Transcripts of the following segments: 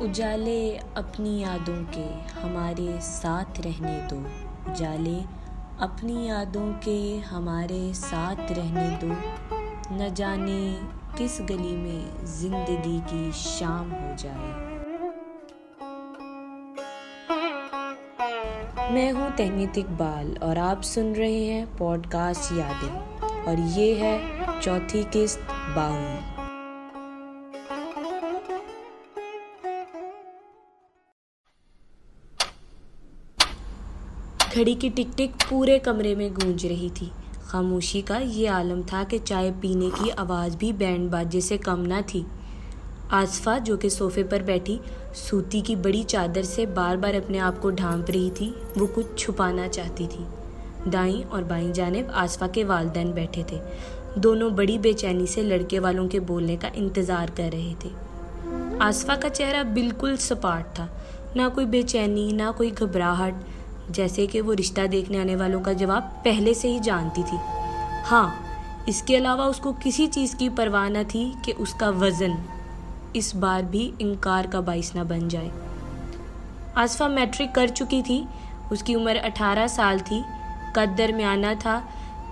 اجالے اپنی یادوں کے ہمارے ساتھ رہنے دو۔ اجالے اپنی یادوں کے ہمارے ساتھ رہنے دو۔ نہ جانے کس گلی میں زندگی کی شام ہو جائے۔ میں ہوں تہنیت اقبال اور آپ سن رہے ہیں پوڈ کاسٹ یادیں۔ اور یہ ہے چوتھی قسط باہو گھڑی کی ٹک ٹک پورے کمرے میں گونج رہی تھی۔ خاموشی کا یہ عالم تھا کہ چائے پینے کی آواز بھی بینڈ باجے سے کم نہ تھی۔ آصفہ جو کہ صوفے پر بیٹھی، سوتی کی بڑی چادر سے بار بار اپنے آپ کو ڈھانپ رہی تھی، وہ کچھ چھپانا چاہتی تھی۔ دائیں اور بائیں جانب آصفہ کے والدین بیٹھے تھے۔ دونوں بڑی بے چینی سے لڑکے والوں کے بولنے کا انتظار کر رہے تھے۔ آصفہ کا چہرہ بالکل سپاٹ تھا۔ نہ کوئی بے چینی، نہ کوئی گھبراہٹ جیسے کہ وہ رشتہ دیکھنے آنے والوں کا جواب پہلے سے ہی جانتی تھی۔ ہاں اس کے علاوہ اس کو کسی چیز کی پرواہ نہ تھی کہ اس کا وزن اس بار بھی انکار کا باعث نہ بن جائے۔ آصفہ میٹرک کر چکی تھی۔ اس کی عمر اٹھارہ سال تھی۔ قد درمیانہ تھا۔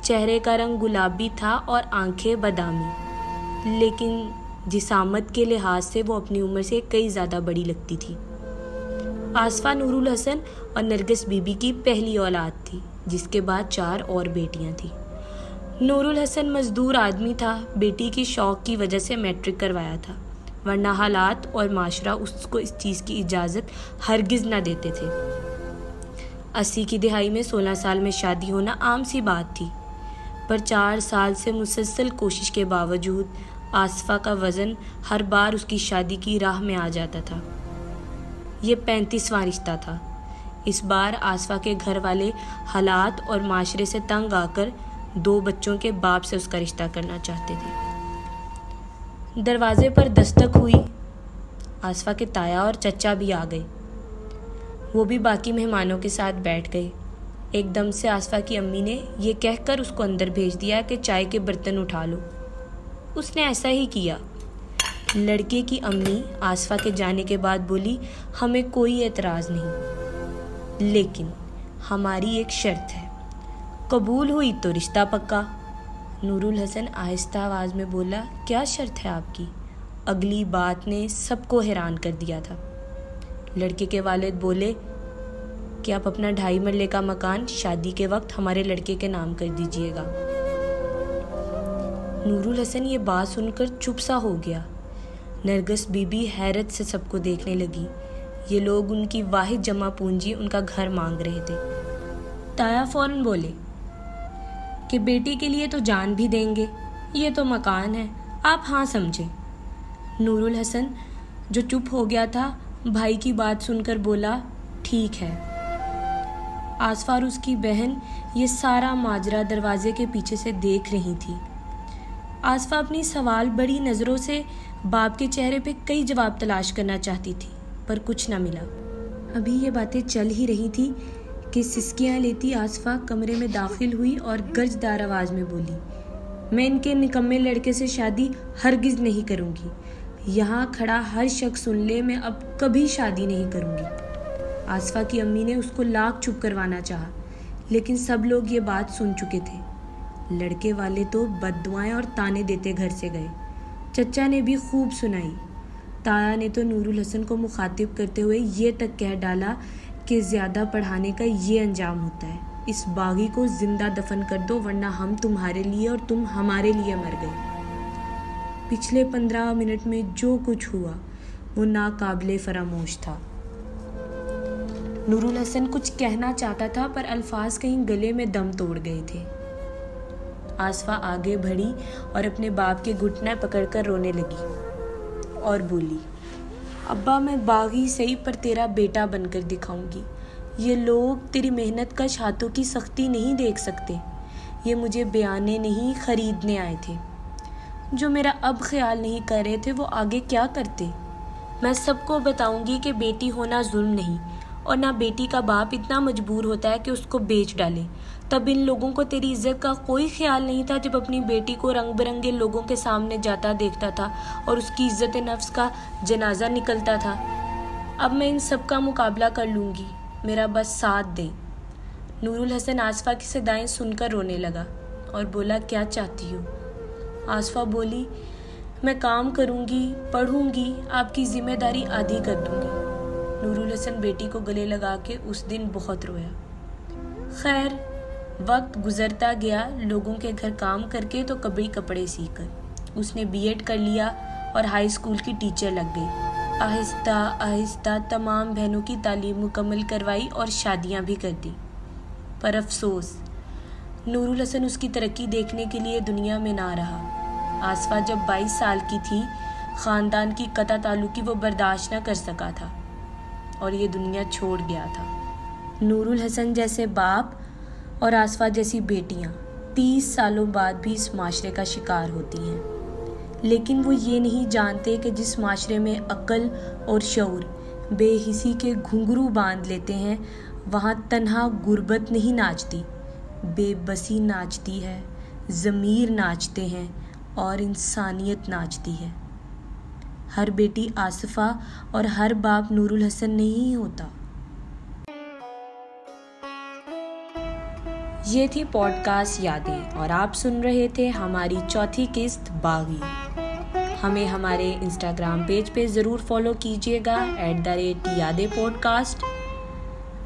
چہرے کا رنگ گلابی تھا اور آنکھیں بادامی۔ لیکن جسامت کے لحاظ سے وہ اپنی عمر سے کئی زیادہ بڑی لگتی تھی۔ آصفہ نور الحسن اور نرگس بی بی کی پہلی اولاد تھی، جس کے بعد چار اور بیٹیاں تھیں۔ نور الحسن مزدور آدمی تھا، بیٹی کی شوق کی وجہ سے میٹرک کروایا تھا، ورنہ حالات اور معاشرہ اس کو اس چیز کی اجازت ہرگز نہ دیتے تھے۔ اسی کی دہائی میں سولہ سال میں شادی ہونا عام سی بات تھی، پر چار سال سے مسلسل کوشش کے باوجود آصفہ کا وزن ہر بار اس کی شادی کی راہ میں آ جاتا تھا۔ یہ پینتیسواں رشتہ تھا۔ اس بار آسفا کے گھر والے حالات اور معاشرے سے تنگ آ کر دو بچوں کے باپ سے اس کا رشتہ کرنا چاہتے تھے۔ دروازے پر دستک ہوئی۔ آسفا کے تایا اور چچا بھی آ گئے۔ وہ بھی باقی مہمانوں کے ساتھ بیٹھ گئے۔ ایک دم سے آسفا کی امی نے یہ کہہ کر اس کو اندر بھیج دیا کہ چائے کے برتن اٹھا لو۔ اس نے ایسا ہی کیا۔ لڑکے کی امی آصفہ کے جانے کے بعد بولی، ہمیں کوئی اعتراض نہیں۔ لیکن ہماری ایک شرط ہے۔ قبول ہوئی تو رشتہ پکا۔ نور الحسن آہستہ آواز میں بولا، کیا شرط ہے آپ کی؟ اگلی بات نے سب کو حیران کر دیا تھا۔ لڑکے کے والد بولے، کہ آپ اپنا ڈھائی مرلے کا مکان شادی کے وقت ہمارے لڑکے کے نام کر دیجیے گا۔ نور الحسن یہ بات سن کر چپ سا ہو گیا۔ نرگس بی بی حیرت سے سب کو دیکھنے لگی۔ یہ لوگ ان کی واحد جمع پونجی ان کا گھر مانگ رہے تھے۔ تایا فوراً بولے، کہ بیٹی کے لیے تو جان بھی دیں گے، یہ تو مکان ہے، آپ ہاں سمجھیں۔ نور الحسن، جو چپ ہو گیا تھا، بھائی کی بات سن کر بولا، ٹھیک ہے۔ آسفار اس کی بہن، یہ سارا ماجرا دروازے کے پیچھے سے دیکھ رہی تھی۔ آصفہ اپنی سوال بڑی نظروں سے باپ کے چہرے پہ کئی جواب تلاش کرنا چاہتی تھی، پر کچھ نہ ملا۔ ابھی یہ باتیں چل ہی رہی تھی کہ سسکیاں لیتی آصفہ کمرے میں داخل ہوئی اور گرجدار آواز میں بولی، میں ان کے نکمے لڑکے سے شادی ہرگز نہیں کروں گی۔ یہاں کھڑا ہر شخص سن لے، میں اب کبھی شادی نہیں کروں گی۔ آصفہ کی امی نے اس کو لاکھ چھپ کروانا چاہا، لیکن سب لوگ یہ بات سن چکے تھے۔ لڑکے والے تو بد دعائیں اور تانے دیتے گھر سے گئے۔ چچا نے بھی خوب سنائی۔ تایا نے تو نور الحسن کو مخاطب کرتے ہوئے یہ تک کہہ ڈالا کہ زیادہ پڑھانے کا یہ انجام ہوتا ہے۔ اس باغی کو زندہ دفن کر دو ورنہ ہم تمہارے لیے اور تم ہمارے لیے مر گئے۔ پچھلے پندرہ منٹ میں جو کچھ ہوا، وہ ناقابل فراموش تھا۔ نور الحسن کچھ کہنا چاہتا تھا، پر الفاظ کہیں گلے میں دم توڑ گئے تھے۔ آصفہ آگے بڑھی اور اپنے باپ کے گھٹنا پکڑ کر رونے لگی اور بولی، ابا، میں باغی صحیح پر تیرا بیٹا بن کر دکھاؤں گی۔ یہ لوگ تیری محنت کا ہاتھوں کی سختی نہیں دیکھ سکتے۔ یہ مجھے بیانے نہیں خریدنے آئے تھے۔ جو میرا اب خیال نہیں کر رہے تھے، وہ آگے کیا کرتے؟ میں سب کو بتاؤں گی کہ بیٹی ہونا ظلم نہیں، اور نہ بیٹی کا باپ اتنا مجبور ہوتا ہے کہ اس کو بیچ ڈالے۔ تب ان لوگوں کو تیری عزت کا کوئی خیال نہیں تھا جب اپنی بیٹی کو رنگ برنگے لوگوں کے سامنے جاتا دیکھتا تھا اور اس کی عزت نفس کا جنازہ نکلتا تھا؟ اب میں ان سب کا مقابلہ کر لوں گی، میرا بس ساتھ دیں نور الحسن آصفہ کی صدائیں سن کر رونے لگا اور بولا، کیا چاہتی ہو؟ آصفہ بولی، میں کام کروں گی، پڑھوں گی، آپ کی ذمہ داری آدھی کر دوں گی۔ نور الحسن بیٹی کو گلے لگا کے اس دن بہت رویا۔ خیر وقت گزرتا گیا، لوگوں کے گھر کام کر کے تو کبھی کپڑے سی کر۔ اس نے بی ایڈ کر لیا اور ہائی اسکول کی ٹیچر لگ گئی۔ آہستہ آہستہ تمام بہنوں کی تعلیم مکمل کروائی اور شادیاں بھی کر دی۔ پر افسوس، نور الحسن اس کی ترقی دیکھنے کے لیے دنیا میں نہ رہا۔ آصفہ جب بائیس سال کی تھی، خاندان کی قطع تعلقی وہ برداشت نہ کر سکا تھا اور یہ دنیا چھوڑ گیا تھا۔ نور الحسن جیسے باپ اور آصفہ جیسی بیٹیاں تیس سالوں بعد بھی اس معاشرے کا شکار ہوتی ہیں۔ لیکن وہ یہ نہیں جانتے کہ جس معاشرے میں عقل اور شعور بے حسی کے گھنگرو باندھ لیتے ہیں، وہاں تنہا غربت نہیں ناچتی۔ بے بسی ناچتی ہے، ضمیر ناچتے ہیں اور انسانیت ناچتی ہے۔ ہر بیٹی آصفہ اور ہر باپ نور الحسن نہیں ہوتا۔ یہ تھی پوڈ کاسٹ یادیں اور آپ سن رہے تھے ہماری چوتھی قسط باغی۔ ہمیں ہمارے انسٹاگرام پیج پہ ضرور فالو کیجیے گا، ایٹ دا ریٹ یادیں پوڈ کاسٹ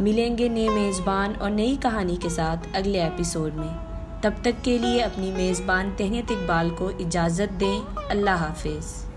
ملیں گے نئے میزبان اور نئی کہانی کے ساتھ اگلے ایپیسوڈ میں۔ تب تک کے لیے اپنی میزبان تہنیت اقبال کو اجازت دیں۔ اللہ حافظ۔